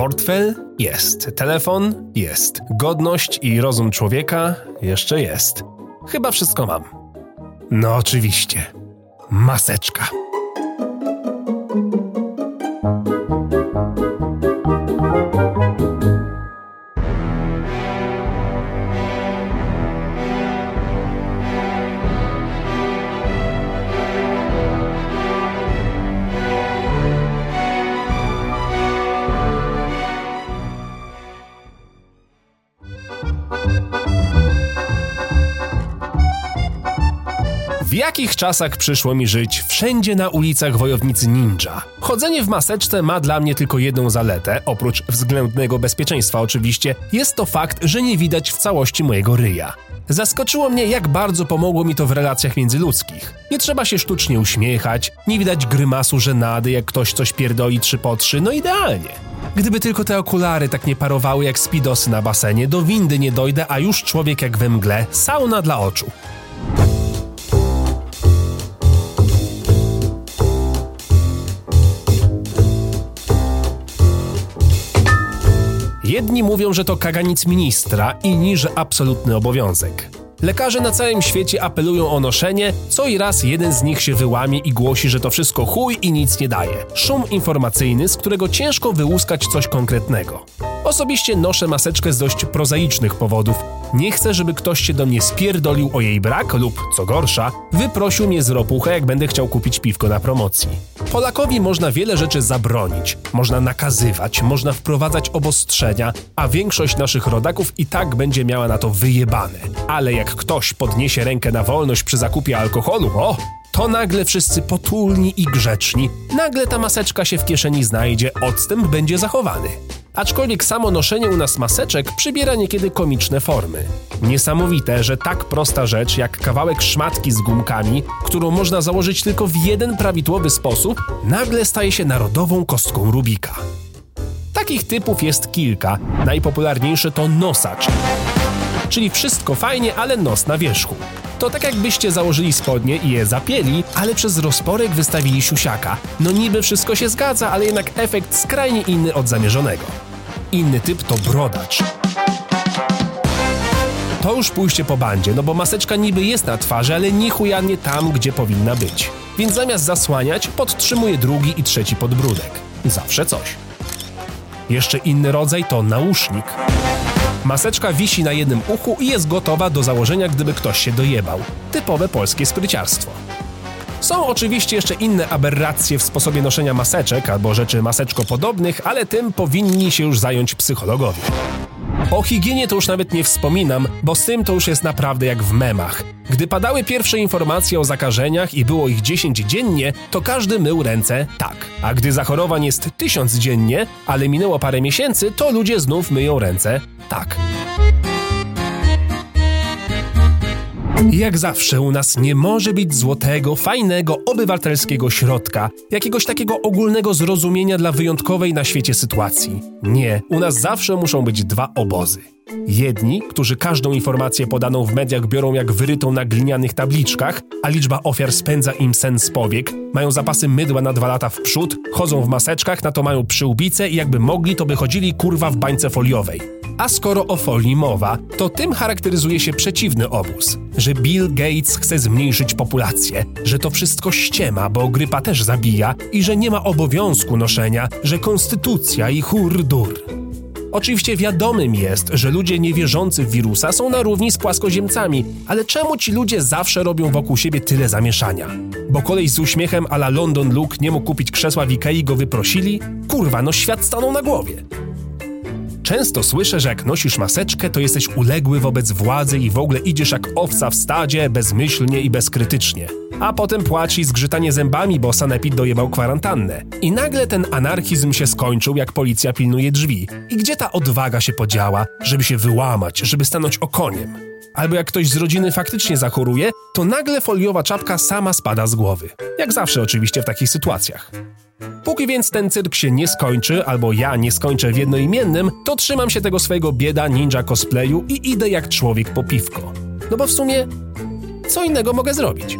Portfel? Jest. Telefon? Jest. Godność i rozum człowieka? Jeszcze jest. Chyba wszystko mam. No oczywiście. Maseczka. W jakich czasach przyszło mi żyć wszędzie na ulicach wojownicy ninja? Chodzenie w maseczce ma dla mnie tylko jedną zaletę, oprócz względnego bezpieczeństwa oczywiście, jest to fakt, że nie widać w całości mojego ryja. Zaskoczyło mnie, jak bardzo pomogło mi to w relacjach międzyludzkich. Nie trzeba się sztucznie uśmiechać, nie widać grymasu żenady, jak ktoś coś pierdoli trzy po trzy, no idealnie. Gdyby tylko te okulary tak nie parowały jak spidosy na basenie, do windy nie dojdę, a już człowiek jak we mgle, sauna dla oczu. Jedni mówią, że to kaganic ministra, inni, że absolutny obowiązek. Lekarze na całym świecie apelują o noszenie, co i raz jeden z nich się wyłamie i głosi, że to wszystko chuj i nic nie daje. Szum informacyjny, z którego ciężko wyłuskać coś konkretnego. Osobiście noszę maseczkę z dość prozaicznych powodów. Nie chcę, żeby ktoś się do mnie spierdolił o jej brak lub, co gorsza, wyprosił mnie z ropucha, jak będę chciał kupić piwko na promocji. Polakowi można wiele rzeczy zabronić, można nakazywać, można wprowadzać obostrzenia, a większość naszych rodaków i tak będzie miała na to wyjebane. Ale jak ktoś podniesie rękę na wolność przy zakupie alkoholu, o, to nagle wszyscy potulni i grzeczni, nagle ta maseczka się w kieszeni znajdzie, odstęp będzie zachowany. Aczkolwiek samo noszenie u nas maseczek przybiera niekiedy komiczne formy. Niesamowite, że tak prosta rzecz jak kawałek szmatki z gumkami, którą można założyć tylko w jeden prawidłowy sposób, nagle staje się narodową kostką Rubika. Takich typów jest kilka. Najpopularniejszy to nosacz. Czyli wszystko fajnie, ale nos na wierzchu. To tak jakbyście założyli spodnie i je zapieli, ale przez rozporek wystawili siusiaka. No niby wszystko się zgadza, ale jednak efekt skrajnie inny od zamierzonego. Inny typ to brodacz. To już pójście po bandzie, no bo maseczka niby jest na twarzy, ale nie chuja nie tam, gdzie powinna być. Więc zamiast zasłaniać, podtrzymuje drugi i trzeci podbródek. Zawsze coś. Jeszcze inny rodzaj to nausznik. Maseczka wisi na jednym uchu i jest gotowa do założenia, gdyby ktoś się dojebał. Typowe polskie spryciarstwo. Są oczywiście jeszcze inne aberracje w sposobie noszenia maseczek albo rzeczy maseczko podobnych, ale tym powinni się już zająć psychologowie. O higienie to już nawet nie wspominam, bo z tym to już jest naprawdę jak w memach. Gdy padały pierwsze informacje o zakażeniach i było ich 10 dziennie, to każdy mył ręce tak. A gdy zachorowań jest 1000 dziennie, ale minęło parę miesięcy, to ludzie znów myją ręce tak. Jak zawsze u nas nie może być złotego, fajnego, obywatelskiego środka, jakiegoś takiego ogólnego zrozumienia dla wyjątkowej na świecie sytuacji. Nie, u nas zawsze muszą być dwa obozy. Jedni, którzy każdą informację podaną w mediach biorą jak wyrytą na glinianych tabliczkach, a liczba ofiar spędza im sen z powiek, mają zapasy mydła na dwa lata w przód, chodzą w maseczkach, na to mają przyłbice i jakby mogli, to by chodzili kurwa w bańce foliowej. A skoro o folii mowa, to tym charakteryzuje się przeciwny obóz, że Bill Gates chce zmniejszyć populację, że to wszystko ściema, bo grypa też zabija i że nie ma obowiązku noszenia, że konstytucja i hurdur. Oczywiście wiadomym jest, że ludzie niewierzący w wirusa są na równi z płaskoziemcami, ale czemu ci ludzie zawsze robią wokół siebie tyle zamieszania? Bo koleś z uśmiechem ala London Luke nie mógł kupić krzesła w Ikei go wyprosili? Kurwa, no świat stanął na głowie. Często słyszę, że jak nosisz maseczkę, to jesteś uległy wobec władzy i w ogóle idziesz jak owca w stadzie, bezmyślnie i bezkrytycznie. A potem płaci zgrzytanie zębami, bo sanepid dojebał kwarantannę. I nagle ten anarchizm się skończył, jak policja pilnuje drzwi. I gdzie ta odwaga się podziała, żeby się wyłamać, żeby stanąć okoniem? Albo jak ktoś z rodziny faktycznie zachoruje, to nagle foliowa czapka sama spada z głowy. Jak zawsze oczywiście w takich sytuacjach. Póki więc ten cyrk się nie skończy, albo ja nie skończę w jednoimiennym, to trzymam się tego swojego bieda ninja cosplayu i idę jak człowiek po piwko. No bo w sumie, co innego mogę zrobić?